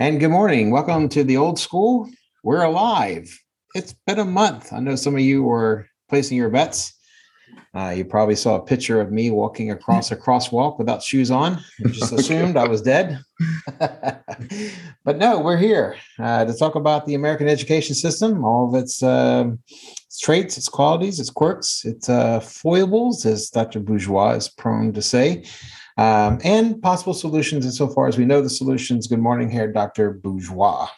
And good morning. Welcome to the old school. We're alive. It's been a month. I know some of you were placing your bets. Uh, you probably saw a picture of me walking across a crosswalk without shoes on. You just assumed I was dead. but no, we're here uh, to talk about the American education system, all of its, uh, its traits, its qualities, its quirks, its uh, foibles, as Dr. Bourgeois is prone to say um, and possible solutions insofar as we know the solutions. Good morning, here, Dr. Bourgeois.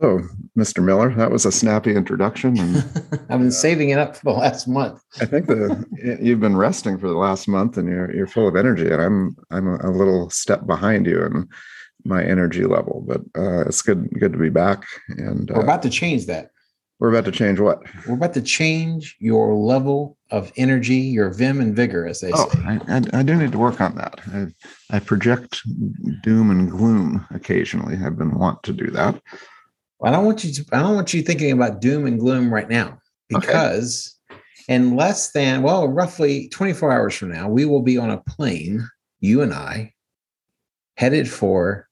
Oh, Mr. Miller, that was a snappy introduction. And I've been uh, saving it up for the last month. I think the you've been resting for the last month, and you're you're full of energy. And I'm I'm a, a little step behind you in my energy level, but uh, it's good good to be back. And we're uh, about to change that. We're about to change what? We're about to change your level of energy, your vim and vigor, as they oh, say. I, I, I do need to work on that. I, I project doom and gloom occasionally. I've been want to do that. I don't want you to. I don't want you thinking about doom and gloom right now because okay. in less than well, roughly 24 hours from now, we will be on a plane, you and I, headed for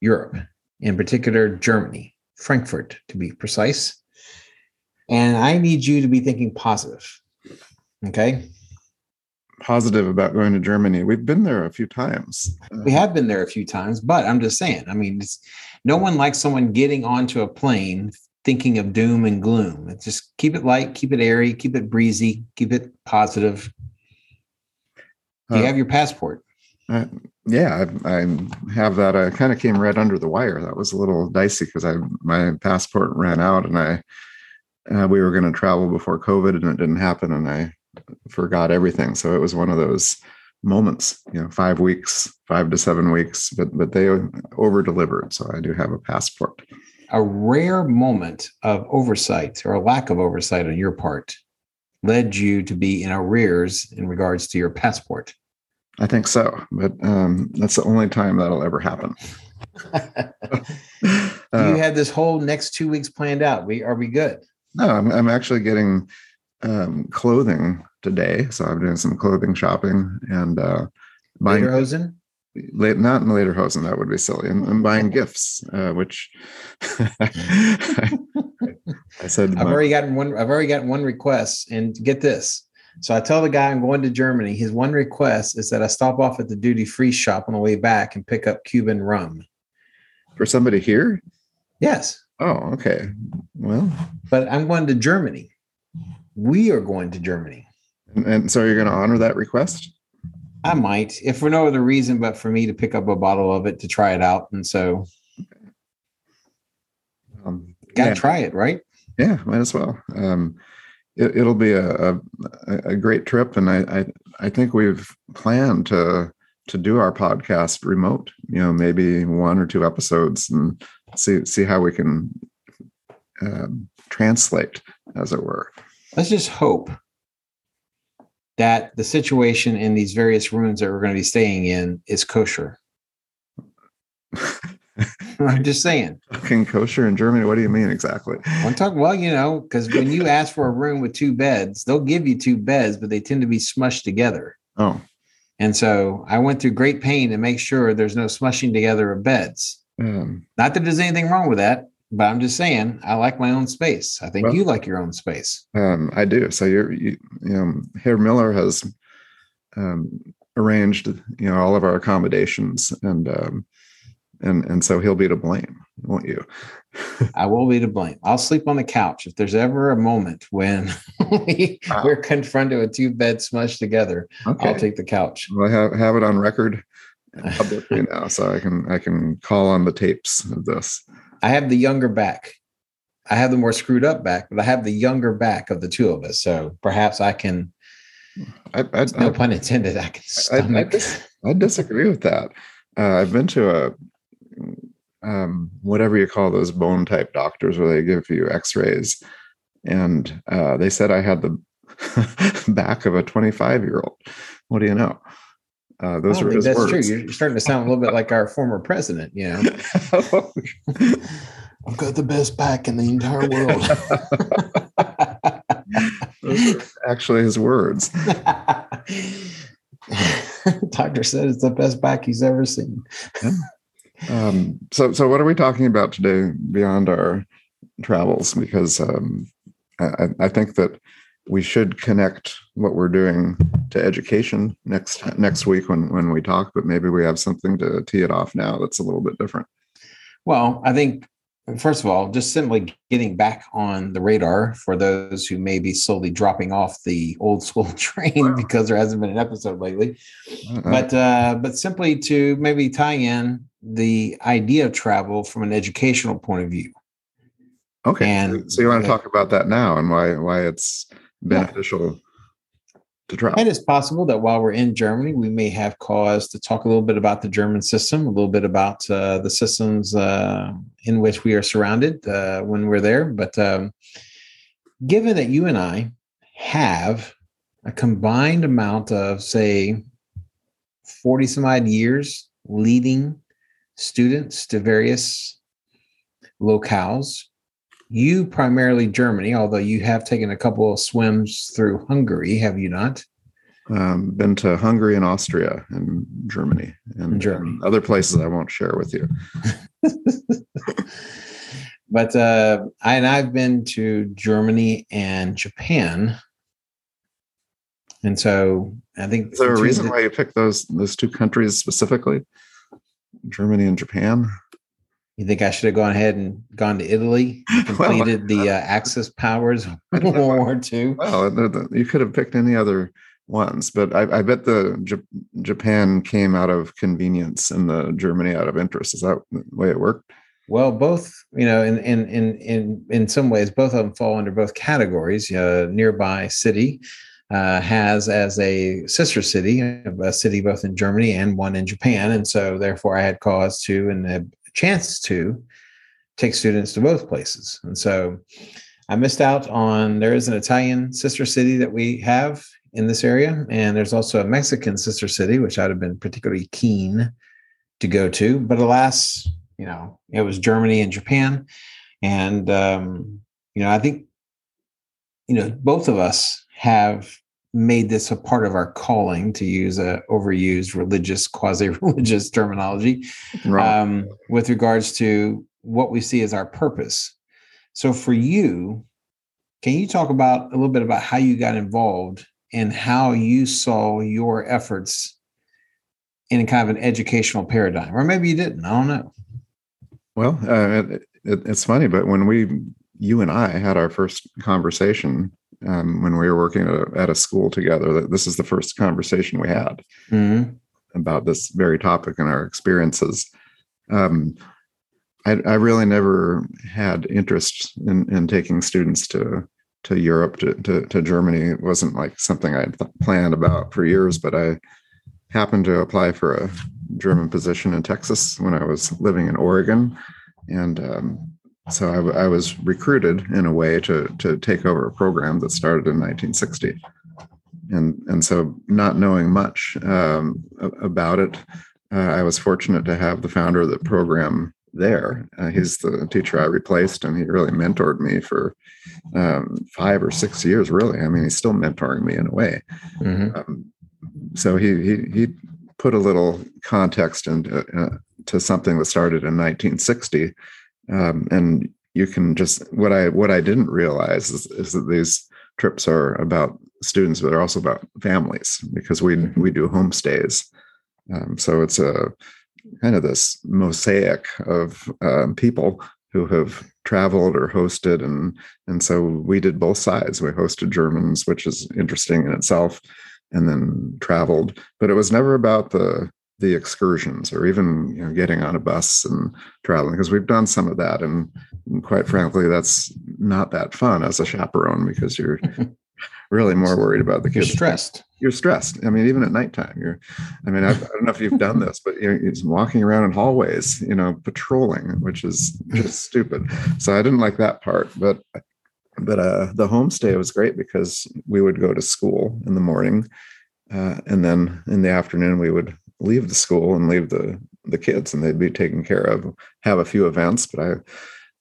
Europe, in particular Germany, Frankfurt to be precise. And I need you to be thinking positive. Okay. Positive about going to Germany. We've been there a few times. We have been there a few times, but I'm just saying, I mean, no one likes someone getting onto a plane thinking of doom and gloom. It's just keep it light, keep it airy, keep it breezy, keep it positive. Do you uh, have your passport? Uh, yeah, I, I, have that. I kind of came right under the wire. That was a little dicey because I my passport ran out and I uh, we were going to travel before COVID and it didn't happen. And I forgot everything. So it was one of those moments, you know, five weeks, five to seven weeks, but, but they over delivered. So I do have a passport. A rare moment of oversight or a lack of oversight on your part led you to be in arrears in regards to your passport. I think so, but um, that's the only time that'll ever happen. you uh, had this whole next two weeks planned out. We are we good? No, I'm, I'm actually getting um, clothing today. So I'm doing some clothing shopping and uh, buying. Lederhosen? Late, not in Lederhosen. That would be silly. I'm, I'm buying gifts, uh, which I, I, said. I've my, already gotten one. I've already gotten one request, and get this. So I tell the guy I'm going to Germany. His one request is that I stop off at the duty free shop on the way back and pick up Cuban rum. For somebody here? Yes. Oh, okay. Well, but I'm going to Germany. We are going to Germany. And, and so you're going to honor that request? I might, if for no other reason but for me to pick up a bottle of it to try it out. And so, um, gotta yeah. try it, right? Yeah, might as well. Um, it, will be a, a, a great trip, and I, I I think we've planned to to do our podcast remote. You know, maybe one or two episodes, and see see how we can um, translate, as it were. Let's just hope that the situation in these various rooms that we're going to be staying in is kosher. I'm just saying. Fucking kosher in Germany. What do you mean exactly? I'm talking. Well, you know, because when you ask for a room with two beds, they'll give you two beds, but they tend to be smushed together. Oh. And so I went through great pain to make sure there's no smushing together of beds. Um, Not that there's anything wrong with that, but I'm just saying I like my own space. I think well, you like your own space. Um, I do. So you're, you, you know, Herr Miller has um, arranged, you know, all of our accommodations, and um, and and so he'll be to blame, won't you? I will be to blame. I'll sleep on the couch if there's ever a moment when we, wow. we're confronted with two beds smushed together. Okay. I'll take the couch. Well, I have have it on record publicly now, so I can I can call on the tapes of this. I have the younger back. I have the more screwed up back, but I have the younger back of the two of us. So perhaps I can. I, I, no I, pun intended. I can stomach. I, I disagree with that. Uh, I've been to a um, whatever you call those bone type doctors where they give you X-rays, and uh, they said I had the back of a 25 year old. What do you know? Uh, those are his that's words. true. You're starting to sound a little bit like our former president. You know, I've got the best back in the entire world. those are actually his words. Doctor said it's the best back he's ever seen. Yeah. Um, so, so what are we talking about today beyond our travels? Because um, I, I think that we should connect what we're doing to education next next week when when we talk. But maybe we have something to tee it off now that's a little bit different. Well, I think first of all, just simply getting back on the radar for those who may be slowly dropping off the old school train wow. because there hasn't been an episode lately. Uh-uh. But uh, but simply to maybe tie in the idea of travel from an educational point of view. Okay. And so you want to talk about that now and why why it's beneficial yeah. to travel. And it's possible that while we're in Germany, we may have cause to talk a little bit about the German system, a little bit about uh, the systems uh, in which we are surrounded uh, when we're there. But um, given that you and I have a combined amount of, say, 40 some odd years leading students to various locales you primarily Germany, although you have taken a couple of swims through Hungary, have you not? Um, been to Hungary and Austria and Germany and Germany. other places I won't share with you. but uh, I, and I've been to Germany and Japan, and so I think. Is there a reason why you picked those those two countries specifically? Germany and Japan. You think I should have gone ahead and gone to Italy, completed well, the uh, Axis powers World War II? Well, you could have picked any other ones, but I, I bet the J- Japan came out of convenience and the Germany out of interest. Is that the way it worked? Well, both, you know, in in in in in some ways, both of them fall under both categories. Uh, nearby city uh, has as a sister city, a city both in Germany and one in Japan, and so therefore I had cause to and chance to take students to both places. And so I missed out on there is an Italian sister city that we have in this area, and there's also a Mexican sister city, which I'd have been particularly keen to go to. But alas, you know, it was Germany and Japan. And um, you know, I think you know, both of us have made this a part of our calling to use a overused religious quasi-religious terminology um, with regards to what we see as our purpose. So for you can you talk about a little bit about how you got involved and how you saw your efforts in kind of an educational paradigm? Or maybe you didn't i don't know. Well uh, it, it, it's funny but when we you and i had our first conversation um, when we were working at a, at a, school together that this is the first conversation we had mm-hmm. about this very topic and our experiences. Um, I, I, really never had interest in, in taking students to to Europe to, to, to Germany. It wasn't like something I th- planned about for years, but I happened to apply for a German position in Texas when I was living in Oregon, and um, so I, I, was recruited in a way to to take over a program that started in 1960 and and so not knowing much um, about it uh, i was fortunate to have the founder of the program there. Uh, he's the teacher i replaced and he really mentored me for um, five or six years really. I mean he's still mentoring me in a way. Mm-hmm. um, so he, he he put a little context into uh, to something that started in 1960 um, and you can just what I what I didn't realize is, is that these trips are about students, but they're also about families because we mm-hmm. we do homestays. Um, so it's a kind of this mosaic of um, people who have traveled or hosted and and so we did both sides we hosted germans which is interesting in itself and then traveled but it was never about the the excursions or even you know getting on a bus and traveling because we've done some of that. And, and, quite frankly that's not that fun as a chaperone because you're really more worried about the kids. you're stressed. You're stressed. I mean even at nighttime you're i mean i, I don't know if you've done this but you're, you're walking around in hallways you know patrolling which is just stupid. So i didn't like that part but but uh the homestay was great because we would go to school in the morning uh, and then in the afternoon we would leave the school and leave the the kids and they'd be taken care of have a few events but i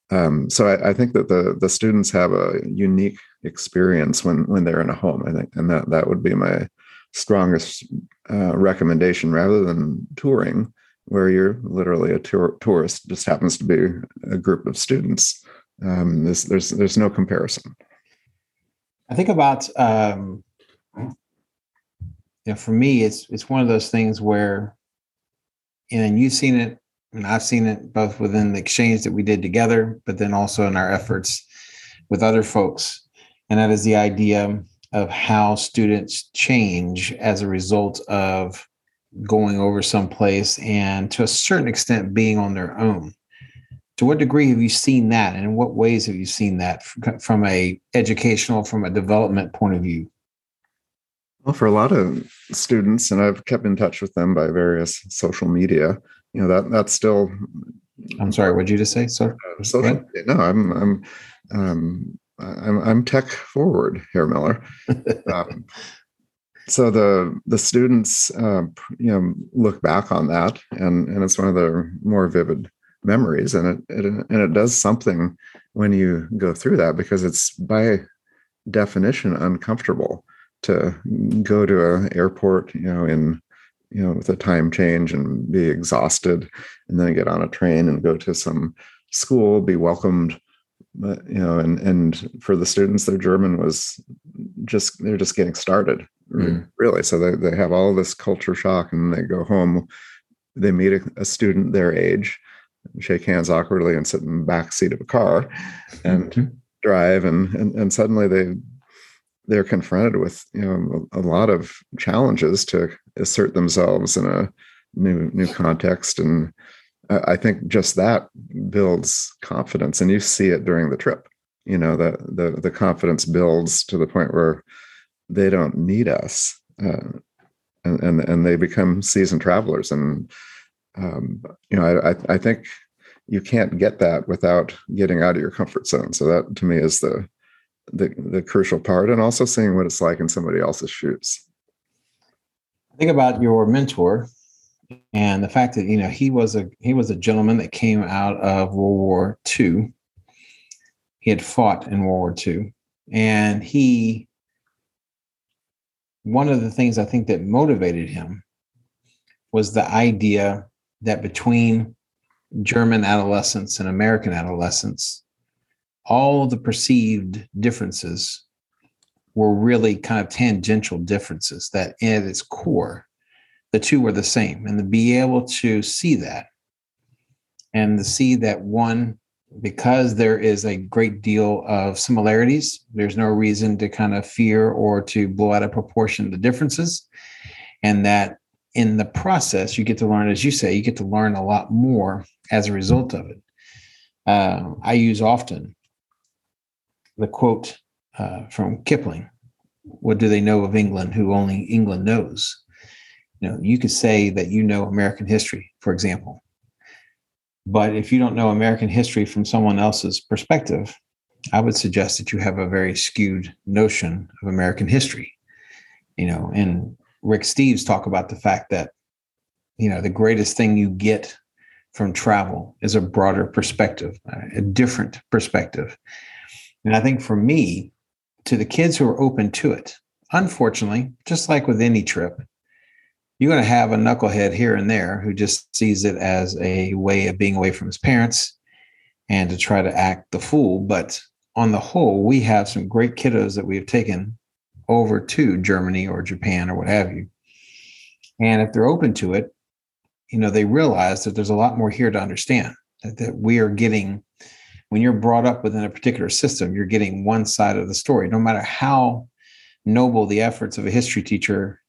um, so I, I, think that the the students have a unique experience when when they're in a home i think and that that would be my strongest uh, recommendation rather than touring where you're literally a tour, tourist, just happens to be a group of students. Um, there's, there's, there's no comparison. I think about, um, know, for me, it's it's one of those things where, and you've seen it, and I've seen it both within the exchange that we did together, but then also in our efforts with other folks, and that is the idea of how students change as a result of going over someplace and to a certain extent being on their own. To what degree have you seen that and in what ways have you seen that from a educational from a development point of view well for a lot of students and i've kept in touch with them by various social media you know that that's still i'm sorry what did you just say sir? Uh, social, no i'm i'm um, I'm, I'm tech forward here, Miller. um, so the the students, uh, you know, look back on that, and and it's one of their more vivid memories, and it, it and it does something when you go through that because it's by definition uncomfortable to go to an airport, you know, in you know with a time change and be exhausted, and then get on a train and go to some school, be welcomed you know and and for the students their german was just they're just getting started mm. really so they, they have all this culture shock and they go home they meet a, a, student their age shake hands awkwardly and sit in the back seat of a car and mm-hmm. drive and, and and suddenly they they're confronted with you know a, lot of challenges to assert themselves in a new new context and I think just that builds confidence, and you see it during the trip. You know, the the the confidence builds to the point where they don't need us, uh, and, and and they become seasoned travelers. And um, you know, I I think you can't get that without getting out of your comfort zone. So that to me is the the the crucial part, and also seeing what it's like in somebody else's shoes. Think about your mentor and the fact that you know he was a he was a gentleman that came out of World War II. He had fought in World War II, and he one of the things I think that motivated him was the idea that between German adolescence and American adolescence, all the perceived differences were really kind of tangential differences that at its core the two were the same. And to be able to see that and to see that one because there is a great deal of similarities there's no reason to kind of fear or to blow out of proportion the differences and that in the process you get to learn as you say you get to learn a lot more as a result of it. Uh, i use often the quote uh, from kipling what do they know of england who only england knows? You know you could say that you know american history for example. But if you don't know american history from someone else's perspective i would suggest that you have a very skewed notion of american history. You know and rick steves talk about the fact that you know the greatest thing you get from travel is a broader perspective a different perspective and i think for me to the kids who are open to it unfortunately just like with any trip you're going to have a knucklehead here and there who just sees it as a way of being away from his parents and to try to act the fool. But on the whole, we have some great kiddos that we have taken over to Germany or Japan or what have you. And if they're open to it, you know, they realize that there's a lot more here to understand that, that we are getting, when you're brought up within a particular system, you're getting one side of the story, no matter how noble the efforts of a history teacher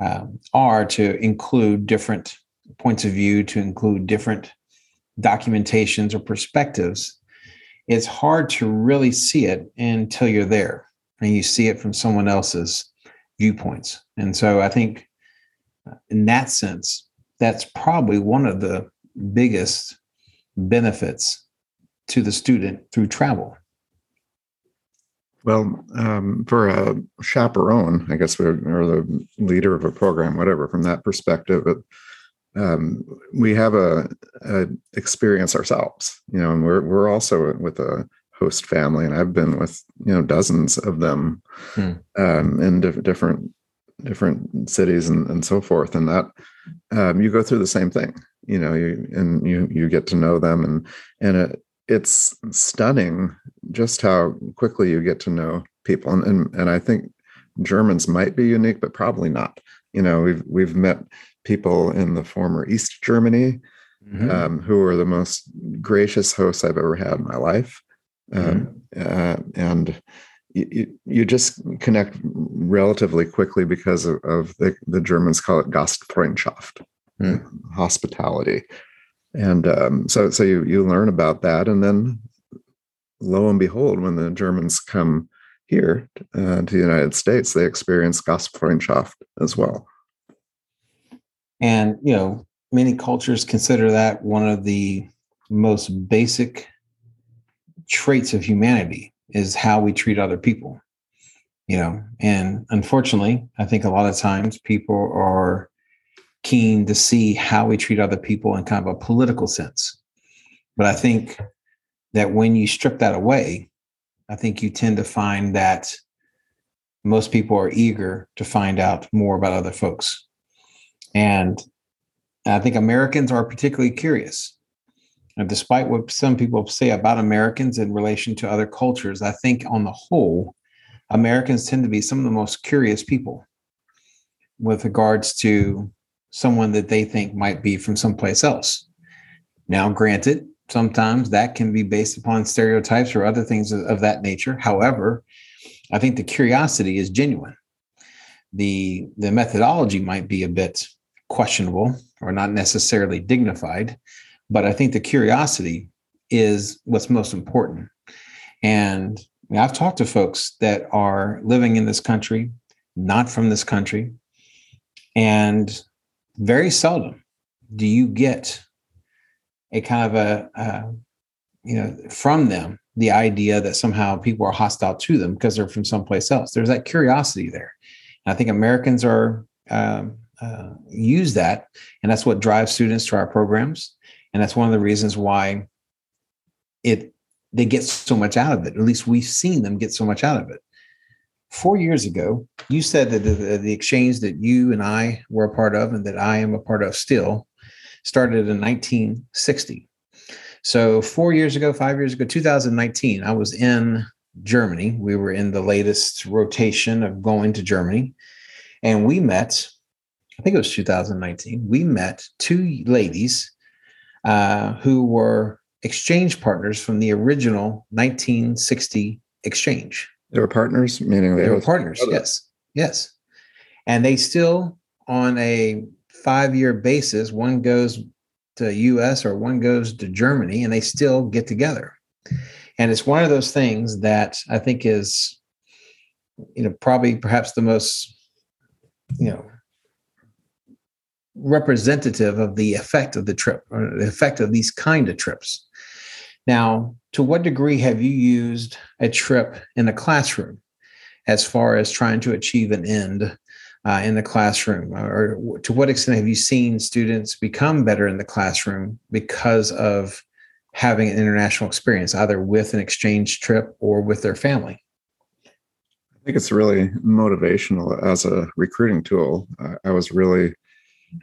um, are to include different points of view, to include different documentations or perspectives, it's hard to really see it until you're there and you see it from someone else's viewpoints. And so I think uh, in that sense, that's probably one of the biggest benefits to the student through travel. Well, um, for a chaperone, I guess, or, the leader of a program, whatever, from that perspective, um, we have a, a, experience ourselves, you know, and we're we're also with a host family, and I've been with you know dozens of them hmm. um, in diff- different different cities and, and so forth and that um, you go through the same thing you know you and you you get to know them and and it, it's stunning just how quickly you get to know people and, and and i think germans might be unique but probably not you know we've we've met people in the former east germany mm-hmm. um, who are the most gracious hosts i've ever had in my life um, mm-hmm. uh, and you, you just connect relatively quickly because of, of the, the Germans call it Gastfreundschaft, mm. hospitality. And um, so, so you, you learn about that. And then lo and behold, when the Germans come here uh, to the United States, they experience Gastfreundschaft as well. And, you know, many cultures consider that one of the most basic traits of humanity is how we treat other people you know and unfortunately i think a lot of times people are keen to see how we treat other people in kind of a political sense. But i think that when you strip that away i think you tend to find that most people are eager to find out more about other folks. And i think americans are particularly curious. And despite what some people say about Americans in relation to other cultures, I think on the whole, Americans tend to be some of the most curious people with regards to someone that they think might be from someplace else. Now, granted, sometimes that can be based upon stereotypes or other things of that nature. However, I think the curiosity is genuine. The, the methodology might be a bit questionable or not necessarily dignified, but I think the curiosity is what's most important. And I've talked to folks that are living in this country, not from this country, and very seldom do you get a kind of a, a you know from them the idea that somehow people are hostile to them because they're from someplace else. There's that curiosity there. And I think Americans are um, uh, use that, and that's what drives students to our programs and that's one of the reasons why it they get so much out of it. At least we've seen them get so much out of it. Four years ago, you said that the, the exchange that you and I were a part of, and that I am a part of still, started in 1960. So four years ago, five years ago, 2019, I was in Germany. We were in the latest rotation of going to Germany, and we met. I think it was 2019. We met two ladies uh, who were exchange partners from the original 1960 exchange. They were partners, meaning they, they were partners. Yes, yes, and they still on a five-year basis. One goes to U.S. or one goes to Germany, and they still get together. And it's one of those things that I think is, you know, probably perhaps the most, you know, representative of the effect of the trip or the effect of these kind of trips. Now, to what degree have you used a trip in the classroom as far as trying to achieve an end uh, in the classroom? Or to what extent have you seen students become better in the classroom because of having an international experience, either with an exchange trip or with their family? I think it's really motivational as a recruiting tool. I was really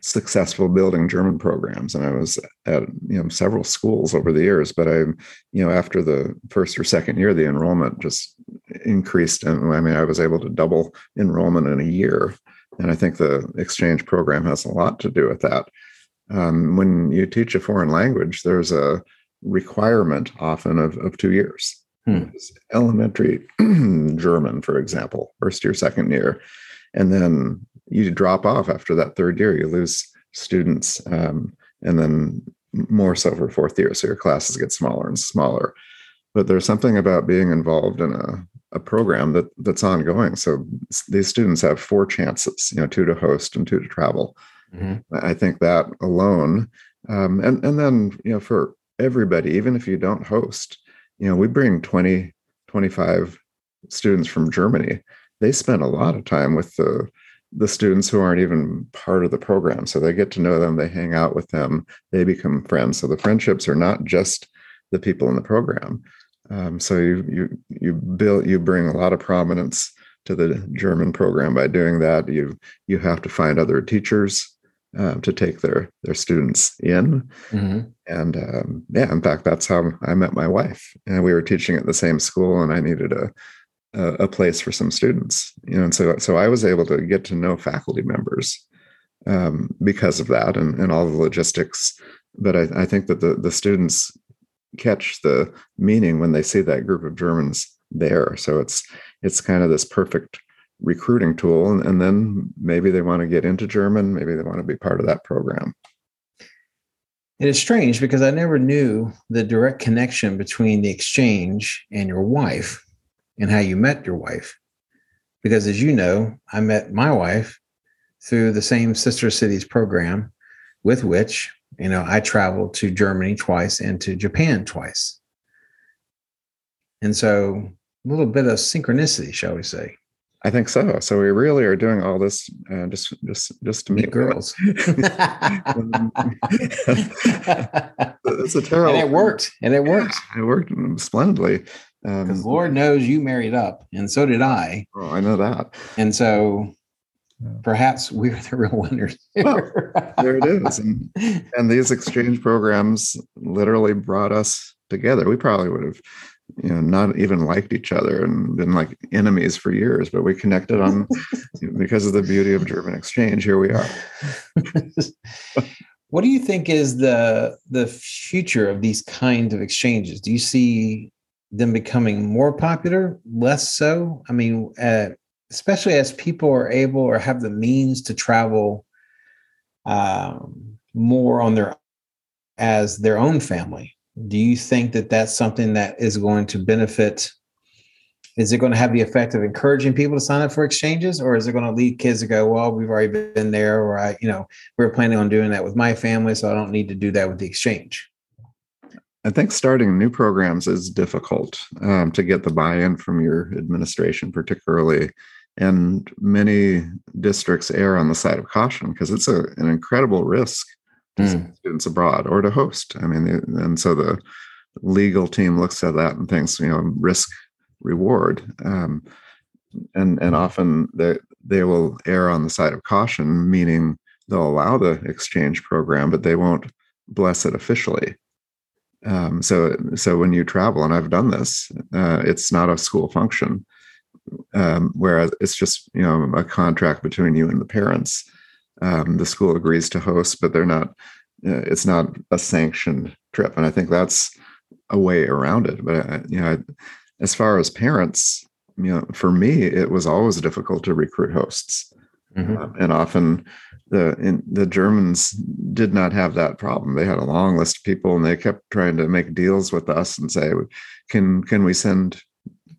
successful building German programs, and I was at you know several schools over the years. But I, you know, after the first or second year, the enrollment just increased, and I mean, I was able to double enrollment in a year. And I think the exchange program has a lot to do with that. Um, when you teach a foreign language, there's a requirement often of, of two years. Hmm. Elementary German, for example, first year, second year. And then you drop off after that third year. You lose students, um, and then more so for fourth year. So your classes get smaller and smaller. But there's something about being involved in a, a program that that's ongoing. So these students have four chances, you know, two to host and two to travel. Mm-hmm. I think that alone, um, and and then you know for everybody, even if you don't host, you know, we bring 20, 25 students from Germany. They spend a lot of time with the the students who aren't even part of the program. So they get to know them, they hang out with them, they become friends. So the friendships are not just the people in the program. Um, so you you you build you bring a lot of prominence to the German program by doing that. You you have to find other teachers uh, to take their their students in, mm-hmm. and um, yeah, in fact, that's how I met my wife. And we were teaching at the same school, and I needed a a, a place for some students. You know, and so so I was able to get to know faculty members um, because of that and, and all the logistics. But I, I think that the the students catch the meaning when they see that group of Germans there. So it's it's kind of this perfect recruiting tool. And, and then maybe they want to get into German, maybe they want to be part of that program. It is strange because I never knew the direct connection between the exchange and your wife and how you met your wife. Because as you know, I met my wife through the same Sister Cities program with which, you know, I traveled to Germany twice and to Japan twice. And so a little bit of synchronicity, shall we say. I think so. So we really are doing all this uh, just just just to meet, meet girls. it's a terrible. And it worked. And it worked. Yeah, it worked splendidly. Because um, Lord knows you married up, and so did I. Oh, I know that. And so perhaps we're the real winners. well, there it is. And, and these exchange programs literally brought us together. We probably would have you know not even liked each other and been like enemies for years but we connected on because of the beauty of german exchange here we are what do you think is the the future of these kinds of exchanges do you see them becoming more popular less so. I mean uh, especially as people are able or have the means to travel um, more on their as their own family. Do you think that that's something that is going to benefit is it going to have the effect of encouraging people to sign up for exchanges or is it going to lead kids to go well we've already been there or i you know we're planning on doing that with my family so i don't need to do that with the exchange i think starting new programs is difficult um, to get the buy-in from your administration particularly and many districts err on the side of caution because it's a, an incredible risk to mm. students abroad or to host. I mean, and so the legal team looks at that and thinks, you know, risk reward. Um, and and often they they will err on the side of caution, meaning they'll allow the exchange program, but they won't bless it officially. Um, so so when you travel, and I've done this, uh, it's not a school function, um, whereas it's just you know a contract between you and the parents um, the school agrees to host, but they're not. Uh, it's not a sanctioned trip, and I think that's a way around it. But uh, you know, as far as parents, you know, for me, it was always difficult to recruit hosts, mm-hmm. uh, and often the in, the Germans did not have that problem. They had a long list of people, and they kept trying to make deals with us and say, "Can can we send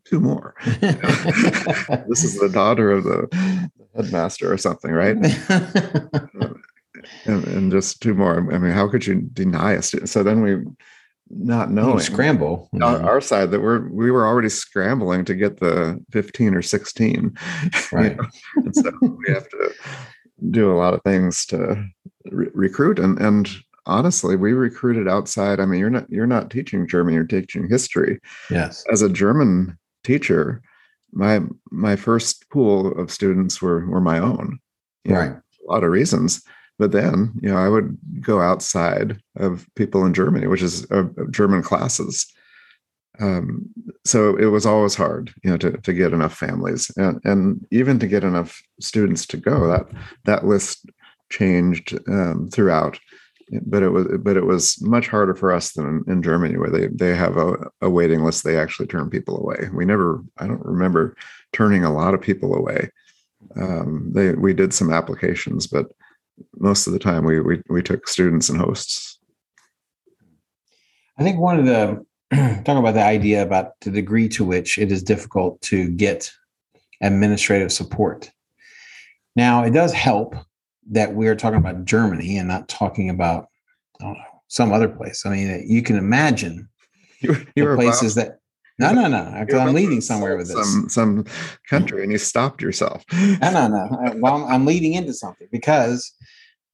two more?" this is the daughter of the headmaster or something, right? and, and, just two more. I mean, how could you deny us? So then we, not knowing, scramble on our mm-hmm. side that we're we were already scrambling to get the fifteen or sixteen, right? You know? and so we have to do a lot of things to re- recruit and and honestly we recruited outside i mean you're not you're not teaching german you're teaching history. Yes. As a german teacher my my first pool of students were were my own right know, a lot of reasons. But then you know i would go outside of people in germany which is uh, german classes um, so it was always hard you know to, to get enough families and and even to get enough students to go that that list changed um, throughout. But it was but it was much harder for us than in, Germany where they they have a, a, waiting list. They actually turn people away. We never I don't remember turning a lot of people away. Um, they we did some applications but most of the time we we, we took students and hosts. I think one of the talking about the idea about the degree to which it is difficult to get administrative support now it does help that we're talking about Germany and not talking about know, some other place. I mean, you can imagine you, you places that. No, no, no. I'm leading somewhere with this. Some some country, and you stopped yourself. no, no, no. Well, I'm leading into something because,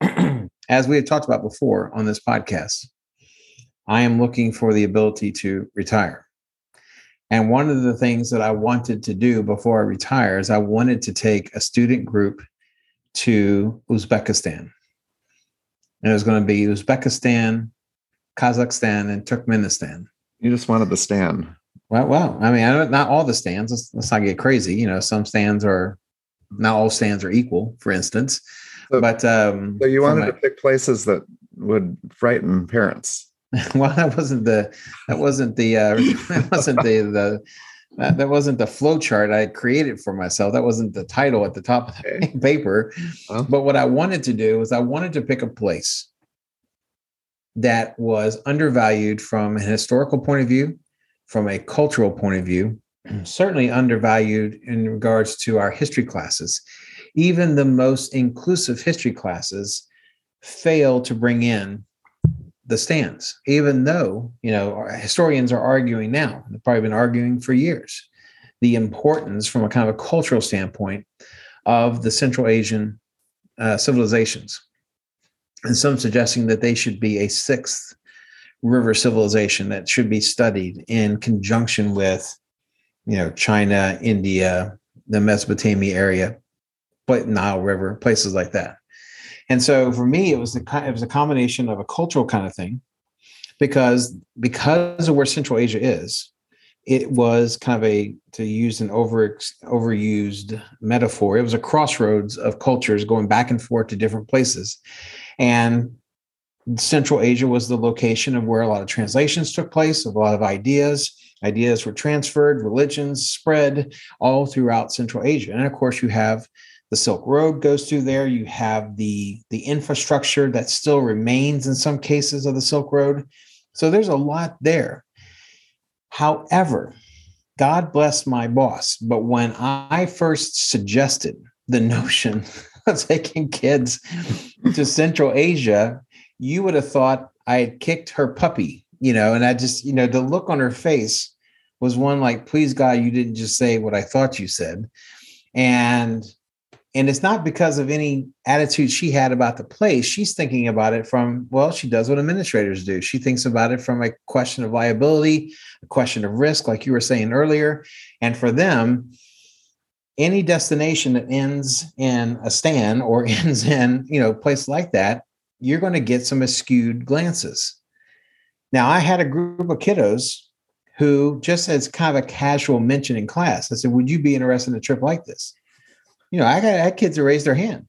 as we had talked about before on this podcast, I am looking for the ability to retire. And one of the things that I wanted to do before I retire is I wanted to take a student group to Uzbekistan. And it was going to be Uzbekistan, Kazakhstan, and Turkmenistan. You just wanted the stand. Well, well, I mean, I don't, not all the stands. Let's, let's not get crazy. You know, some stands are not all stands are equal, for instance. So, but um, so you wanted to pick places that would frighten parents. well, that wasn't the that wasn't the uh, that wasn't the the that, that wasn't the flow chart I created for myself. That wasn't the title at the top of the paper. Well, but what I wanted to do was I wanted to pick a place that was undervalued from a historical point of view, from a cultural point of view, certainly undervalued in regards to our history classes. Even the most inclusive history classes fail to bring in the stands, even though, you know, historians are arguing now, they've probably been arguing for years, the importance from a kind of a cultural standpoint of the Central Asian uh, civilizations. And some suggesting that they should be a sixth river civilization that should be studied in conjunction with, you know, China, India, the Mesopotamia area, but Nile River, places like that. And so for me, it was the it was a combination of a cultural kind of thing, because because of where Central Asia is, it was kind of a to use an over overused metaphor. It was a crossroads of cultures going back and forth to different places, and Central Asia was the location of where a lot of translations took place, of a lot of ideas. Ideas were transferred, religions spread all throughout Central Asia. And of course, you have the Silk Road goes through there. You have the the infrastructure that still remains in some cases of the Silk Road. So there's a lot there. However, God bless my boss, but when I first suggested the notion of taking kids to Central Asia, you would have thought I had kicked her puppy, you know, and I just, you know, the look on her face was one like, please God, you didn't just say what I thought you said. And and it's not because of any attitude she had about the place. She's thinking about it from, well, she does what administrators do. She thinks about it from a question of liability, a question of risk, like you were saying earlier. And for them, any destination that ends in a stand or ends in, you know, place like that, you're going to get some askewed glances. Now, I had a group of kiddos who, just as kind of a casual mention in class, I said, Would you be interested in a trip like this? You know, I got I had kids that raised their hand.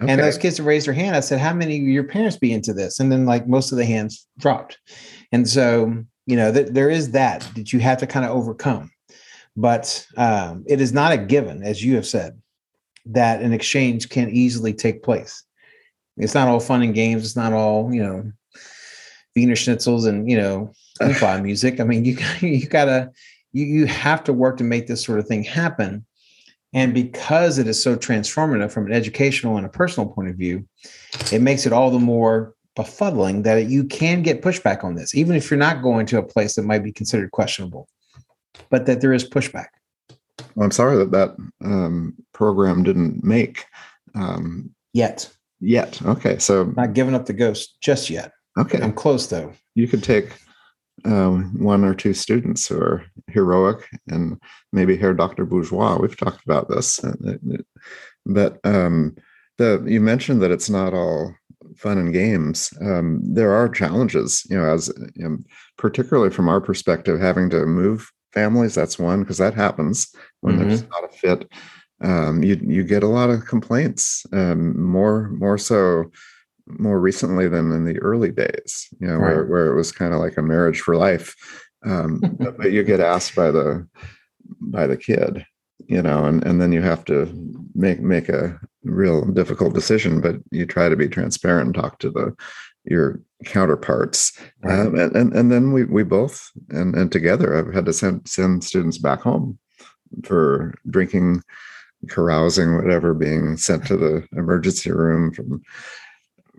Okay. And those kids that raised their hand, I said, How many of your parents be into this? And then like most of the hands dropped. And so, you know, th- there is that that you have to kind of overcome. But um, it is not a given, as you have said, that an exchange can easily take place. It's not all fun and games. It's not all, you know, Wiener schnitzels and, you know, music. I mean, you you gotta you you have to work to make this sort of thing happen. And because it is so transformative from an educational and a personal point of view, it makes it all the more befuddling that you can get pushback on this, even if you're not going to a place that might be considered questionable, but that there is pushback. Well, I'm sorry that that um, program didn't make um, yet. Yet, okay. So not giving up the ghost just yet. Okay, I'm close though. You could take um, one or two students who are heroic and maybe Herr Dr. Bourgeois. We've talked about this, uh, but um, the you mentioned that it's not all fun and games. Um, there are challenges, you know, as you know, particularly from our perspective, having to move families. That's one because that happens when mm-hmm. there's not a fit. Um, you you get a lot of complaints, um, more more so more recently than in the early days, you know, right. where, where it was kind of like a marriage for life. Um, but, you get asked by the by the kid, you know, and, and then you have to make make a real difficult decision, but you try to be transparent and talk to the your counterparts. Right. Um, and, and and then we we both and and together I've had to send send students back home for drinking carousing whatever being sent to the emergency room from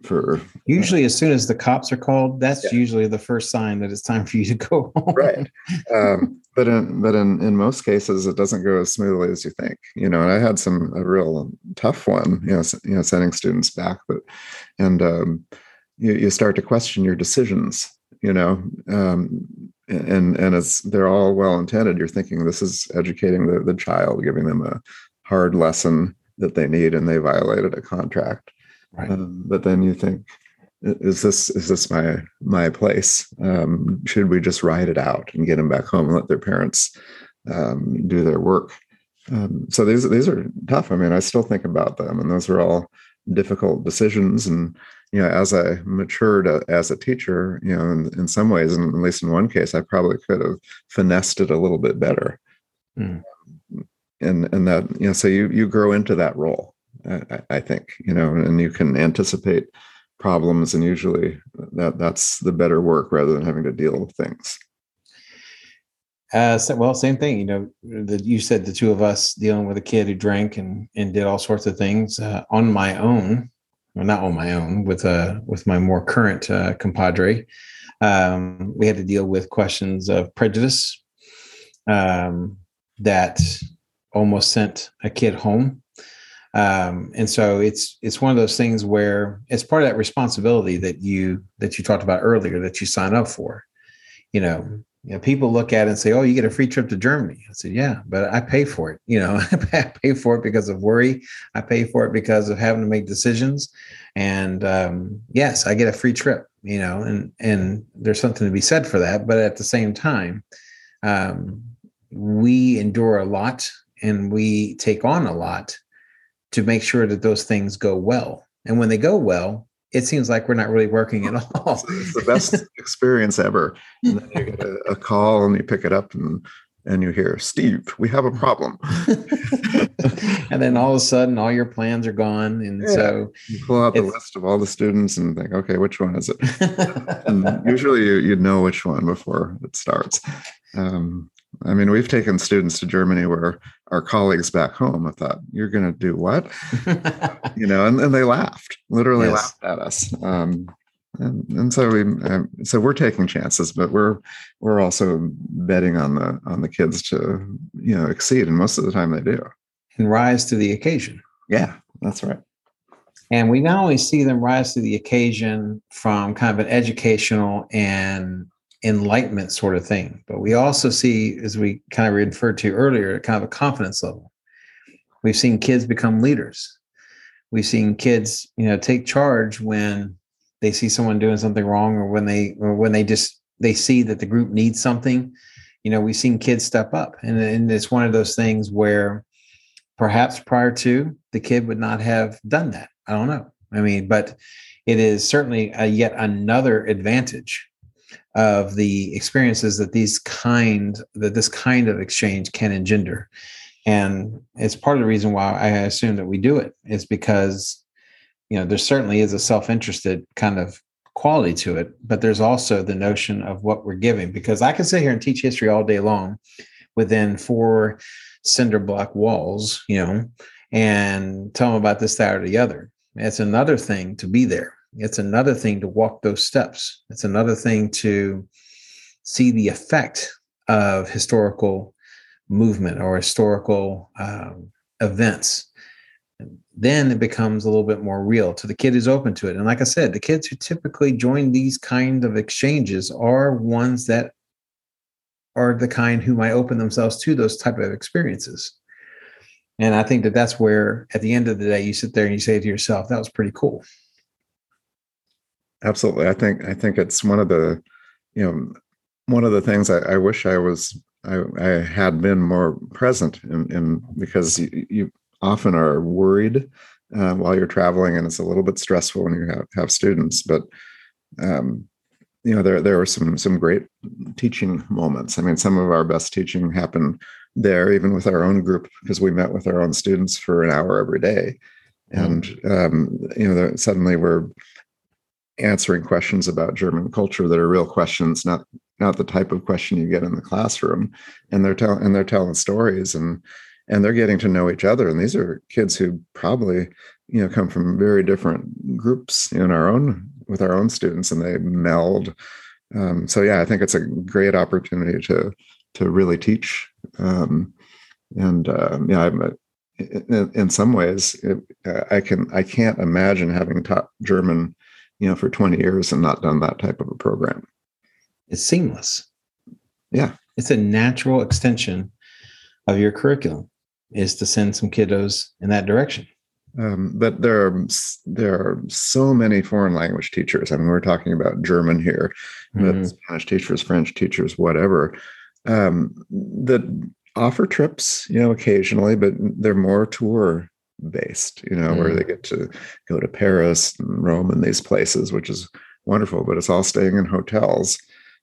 for usually as soon as the cops are called that's yeah. usually the first sign that it's time for you to go home. right um, but in but in in most cases it doesn't go as smoothly as you think you know and i had some a real tough one you know you know sending students back but and um, you, you start to question your decisions you know um, and and it's they're all well intended you're thinking this is educating the, the child giving them a hard lesson that they need and they violated a contract right. um, but then you think is this is this my my place? Um, should we just ride it out and get them back home and let their parents um, do their work? Um, so these these are tough. I mean i still think about them and those are all difficult decisions. And you know as i matured uh, as a teacher you know in, in some ways and at least in one case i probably could have finessed it a little bit better. Mm. and and that you know so you you grow into that role I, think you know and you can anticipate problems and usually that that's the better work rather than having to deal with things uh, so, well, same thing. You know, that you said the two of us dealing with a kid who drank and and did all sorts of things uh, on my own, well, not on my own, with uh with my more current uh, compadre. Um, we had to deal with questions of prejudice um, that almost sent a kid home um, and so it's it's one of those things where it's part of that responsibility that you that you talked about earlier that you sign up for. You know you know people look at it and say oh you get a free trip to germany. I said yeah but i pay for it. You know i pay for it because of worry. I pay for it because of having to make decisions. And um, yes i get a free trip you know and and there's something to be said for that. But at the same time um, we endure a lot and we take on a lot to make sure that those things go well. And when they go well, it seems like we're not really working at all. it's the best experience ever. And then you get a, a, call and you pick it up and and you hear, Steve, we have a problem. and then all of a sudden all your plans are gone. And yeah. so you pull out the list of all the students and think, okay, which one is it? and usually you, you know which one before it starts. Um, I mean, we've taken students to Germany where our colleagues back home I thought, you're going to do what? you know, and, and they laughed, literally yes. laughed at us. Um, and, and so we, um, so we're taking chances, but we're, we're also betting on the, on the kids to, you know, exceed. And most of the time they do. And rise to the occasion. Yeah, that's right. And we not only see them rise to the occasion from kind of an educational and enlightenment sort of thing. But we also see, as we kind of referred to earlier, kind of a confidence level. We've seen kids become leaders. We've seen kids, you know, take charge when they see someone doing something wrong or when they or when they just they see that the group needs something. You know, we've seen kids step up. And, and it's one of those things where perhaps prior to the kid would not have done that. I don't know. I mean, but it is certainly a yet another advantage of the experiences that these kind that this kind of exchange can engender. And it's part of the reason why i assume that we do it is because you know there certainly is a self-interested kind of quality to it but there's also the notion of what we're giving because i can sit here and teach history all day long within four cinder block walls you know and tell them about this that or the other. It's another thing to be there it's another thing to walk those steps. It's another thing to see the effect of historical movement or historical um, events. Then it becomes a little bit more real to the kid who's open to it. And like I said, the kids who typically join these kind of exchanges are ones that are the kind who might open themselves to those type of experiences. And I think that that's where, at the end of the day, you sit there and you say to yourself, "That was pretty cool." Absolutely. I think I think it's one of the, you know, one of the things I, I wish I was I, I, had been more present in, in because you, you, often are worried uh, while you're traveling, and it's a little bit stressful when you have, have students. But um, you know, there there were some some great teaching moments. I mean, some of our best teaching happened there, even with our own group, because we met with our own students for an hour every day, and um, you know, suddenly we're answering questions about German culture that are real questions, not not the type of question you get in the classroom. And they're telling and they're telling stories and and they're getting to know each other. And these are kids who probably you know come from very different groups in our own with our own students, and they meld. Um, so yeah, I think it's a great opportunity to to really teach. Um, and uh, yeah, I'm a, in, in, some ways, it, I can I can't imagine having taught German you know, for 20 years and not done that type of a program. It's seamless. Yeah. It's a natural extension of your curriculum is to send some kiddos in that direction. Um, but there are there are so many foreign language teachers. I mean, we're talking about German here, mm-hmm. Spanish teachers, French teachers, whatever, um, that offer trips, you know, occasionally, but they're more tour based, you know, mm-hmm. where they get to go to Paris and Rome and these places, which is wonderful. But it's all staying in hotels,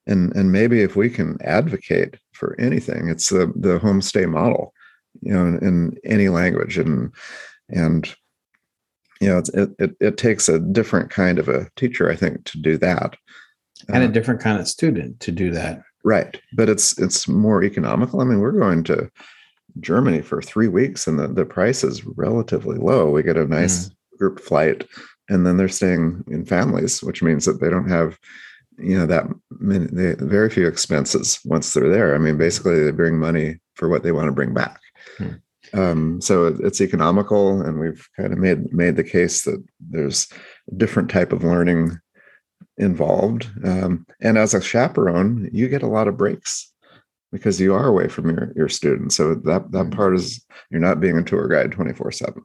and and maybe if we can advocate for anything, it's the the homestay model, you know, in, in any language and and you know it, it it takes a different kind of a teacher i think to do that and uh, a different kind of student to do that right but it's it's more economical i mean we're going to germany for three weeks and the, the price is relatively low we get a nice mm. group flight and then they're staying in families which means that they don't have you know that many, they, very few expenses once they're there i mean basically they bring money for what they want to bring back mm. Um, so it's economical, and we've kind of made made the case that there's a different type of learning involved. Um, and as a chaperone, you get a lot of breaks because you are away from your your students. So that that mm-hmm. part is you're not being a tour guide twenty four seven.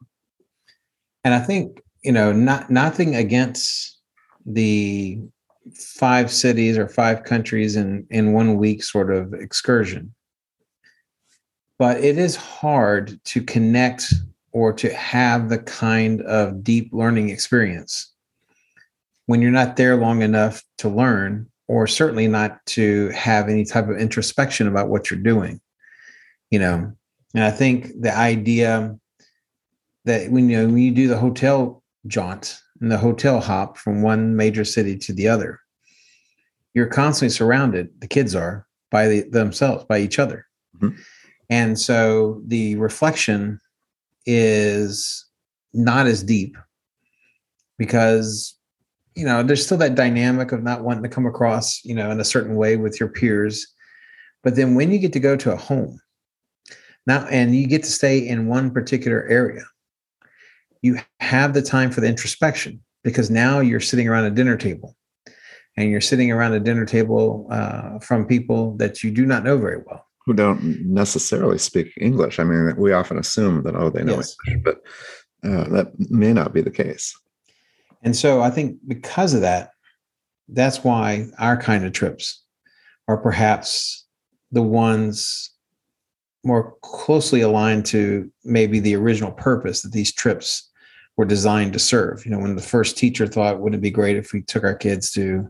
And I think you know, not nothing against the five cities or five countries in in one week sort of excursion but it is hard to connect or to have the kind of deep learning experience when you're not there long enough to learn or certainly not to have any type of introspection about what you're doing you know and i think the idea that when you know when you do the hotel jaunt and the hotel hop from one major city to the other you're constantly surrounded the kids are by the, themselves by each other mm-hmm. And so the reflection is not as deep because you know there's still that dynamic of not wanting to come across you know in a certain way with your peers but then when you get to go to a home now and you get to stay in one particular area you have the time for the introspection because now you're sitting around a dinner table and you're sitting around a dinner table uh, from people that you do not know very well who don't necessarily speak English. I mean, we often assume that, oh, they know yes. English, but uh, that may not be the case. And so I think because of that, that's why our kind of trips are perhaps the ones more closely aligned to maybe the original purpose that these trips were designed to serve. You know, when the first teacher thought, wouldn't it be great if we took our kids to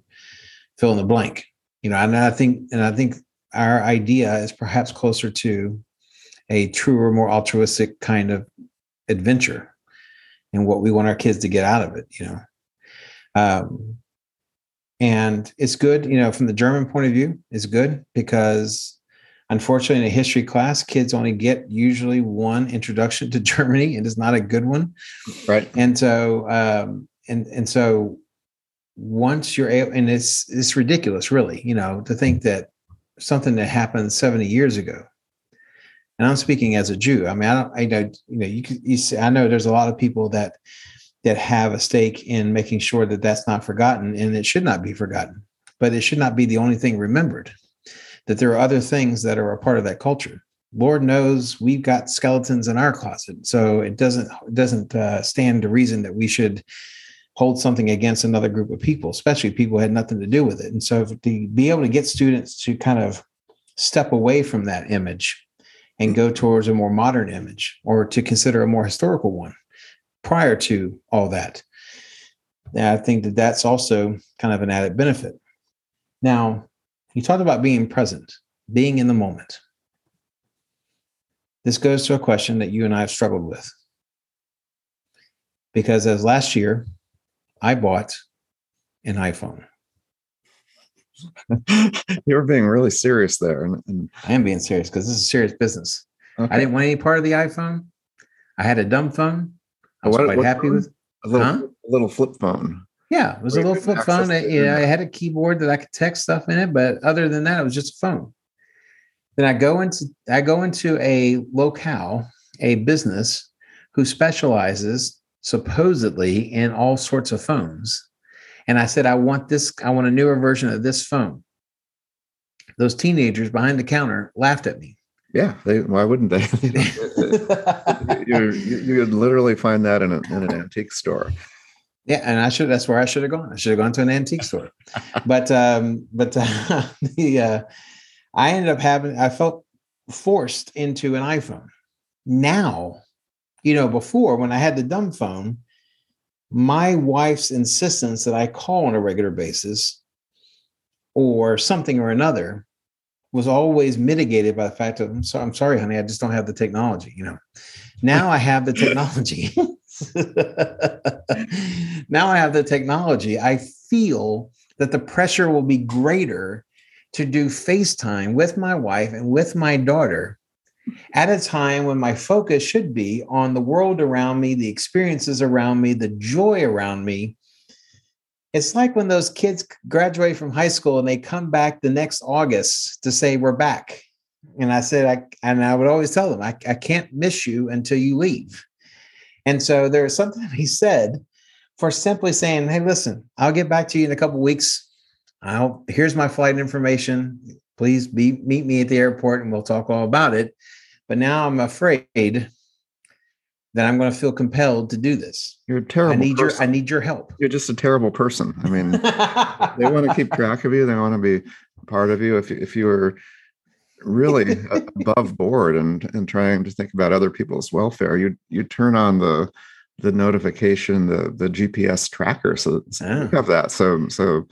fill in the blank? You know, and I think, and I think our idea is perhaps closer to a truer, more altruistic kind of adventure and what we want our kids to get out of it, you know. Um, and it's good, you know, from the German point of view, it's good because unfortunately in a history class, kids only get usually one introduction to Germany and it's not a good one. Right. And so, um, and, and so once you're able, and it's, it's ridiculous really, you know, to think that something that happened 70 years ago. And I'm speaking as a Jew. I mean, I don't, I know, you know, you you see, I know there's a lot of people that, that have a stake in making sure that that's not forgotten and it should not be forgotten, but it should not be the only thing remembered, that there are other things that are a part of that culture. Lord knows we've got skeletons in our closet. So it doesn't, it doesn't uh, stand to reason that we should hold something against another group of people, especially people had nothing to do with it. And so to be able to get students to kind of step away from that image and go towards a more modern image or to consider a more historical one prior to all that. I think that that's also kind of an added benefit. Now, you talked about being present, being in the moment. This goes to a question that you and I have struggled with. Because as last year, I bought an iPhone. you were being really serious there. And, and... I am being serious because this is serious business. Okay. I didn't want any part of the iPhone. I had a dumb phone. I was what, quite what happy phone? with a little, huh? a little flip phone. Yeah, it was Where a little flip phone. I, you know, I had a keyboard that I could text stuff in it, but other than that, it was just a phone. Then I go into I go into a locale, a business who specializes supposedly in all sorts of phones. And I said, I want this, I want a newer version of this phone. those teenagers behind the counter laughed at me. Yeah, they, why wouldn't they? you, you, you would literally find that in, a, in an antique store. Yeah, and I should. That's where I should have gone. I should have gone to an antique store. But um, but uh, the uh, I ended up having. I felt forced into an iPhone. Now, you know, before when I had the dumb phone, my wife's insistence that I call on a regular basis or something or another was always mitigated by the fact that I'm sorry, I'm sorry, honey, I just don't have the technology. You know, now I have the technology. now I have the technology. I feel that the pressure will be greater to do FaceTime with my wife and with my daughter at a time when my focus should be on the world around me, the experiences around me, the joy around me. It's like when those kids graduate from high school and they come back the next August to say, We're back. And I said, I, and I would always tell them, I, I can't miss you until you leave. And so there's something he said for simply saying, Hey, listen, I'll get back to you in a couple weeks. I'll here's my flight information. Please be meet me at the airport and we'll talk all about it. But now I'm afraid that I'm going to feel compelled to do this. You're a terrible. I need person. your I need your help. You're just a terrible person. I mean, they want to keep track of you. They want to be part of you. If if you were really above board and and trying to think about other people's welfare, you you turn on the the notification, the the GPS tracker, so, so Ah. have that. So so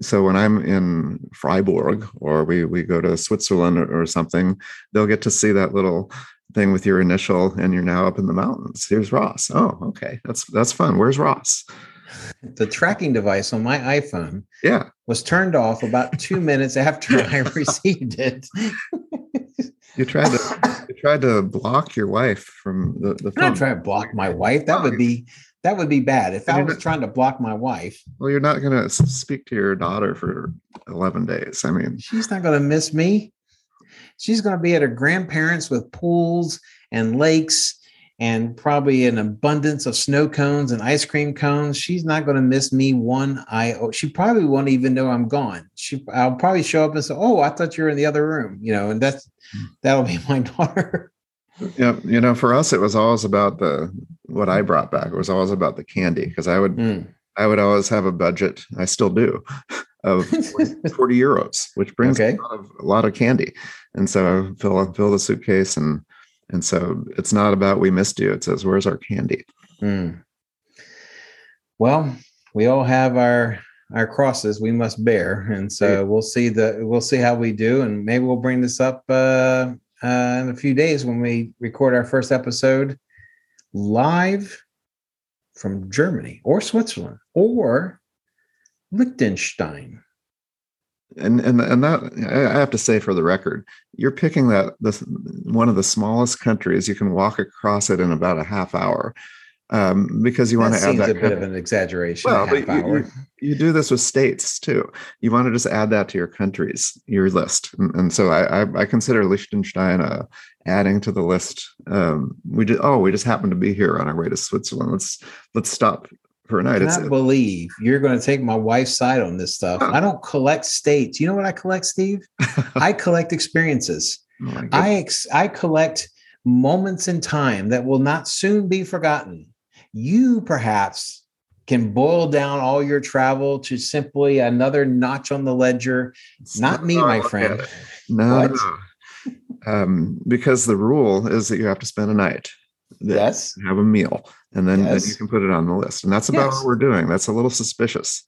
so when I'm in Freiburg or we we go to Switzerland or, or something, they'll get to see that little thing with your initial, and you're now up in the mountains. Here's Ross. Oh, okay, that's that's fun. Where's Ross? the tracking device on my iPhone Yeah, was turned off about two minutes after I received it. you tried to you tried to block your wife from the the phone. I'm not trying to block my wife. That would be that would be bad. If I was not- trying to block my wife, Well, you're not going to speak to your daughter for 11 days. I mean, she's not going to miss me. She's going to be at her grandparents with pools and lakes and probably an abundance of snow cones and ice cream cones. She's not going to miss me one iota. She probably won't even know I'm gone. She, I'll probably show up and say, "Oh, I thought you were in the other room," you know, and that's hmm. that'll be my daughter. Yeah, you know, for us, it was always about the what I brought back. It was always about the candy because I would Mm. I would always have a budget. I still do of 40, 40 euros, which brings Okay. a, lot of, a lot of candy. And so I fill fill the suitcase and and so it's not about we missed you. It says where's our candy. Mm. Well, we all have our our crosses we must bear, and so Yeah. we'll see the we'll see how we do, and maybe we'll bring this up uh, uh, in a few days when we record our first episode live from Germany or Switzerland or Liechtenstein. and and and that I have to say for the record, you're picking that this one of the smallest countries. You can walk across it in about a half hour um, because you want that to add that a bit of an exaggeration. Well, but you- you- do this with states too. You want to just add that to your countries, your list, and, and so I, I I consider Liechtenstein uh, adding to the list. Um, we just oh we just happened to be here on our way to Switzerland. Let's let's stop for a night. It's cannot believe you're going to take my wife's side on this stuff. I don't collect states. You know what I collect, Steve? I collect experiences. oh. I ex- I collect moments in time that will not soon be forgotten. You perhaps can boil down all your travel to simply another notch on the ledger. It's Not me, my friend. No, no. Um, because the rule is that you have to spend a night. Yes. Have a meal, and then, then you can put it on the list. And that's about Yes. what we're doing. That's a little suspicious.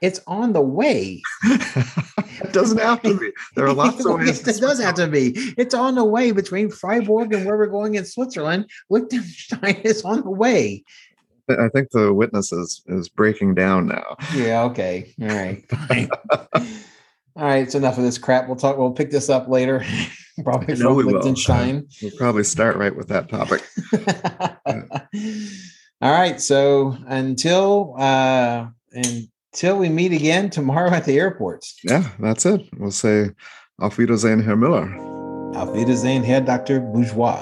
It's on the way. it doesn't have to be. There are lots of ways. It does have to be. It's on the way between Freiburg and where we're going in Switzerland. Liechtenstein is on the way. I think the witness is, is breaking down now. Yeah. Okay. All right. Fine. All right. It's enough of this crap. We'll talk. We'll pick this up later. Probably from we will. We'll probably start right with that topic. All right. So until uh until we meet again tomorrow at the airports. Yeah, that's it. We'll say Auf Wiedersehen, Herr Müller. Auf Wiedersehen, Herr Dr. Bourgeois.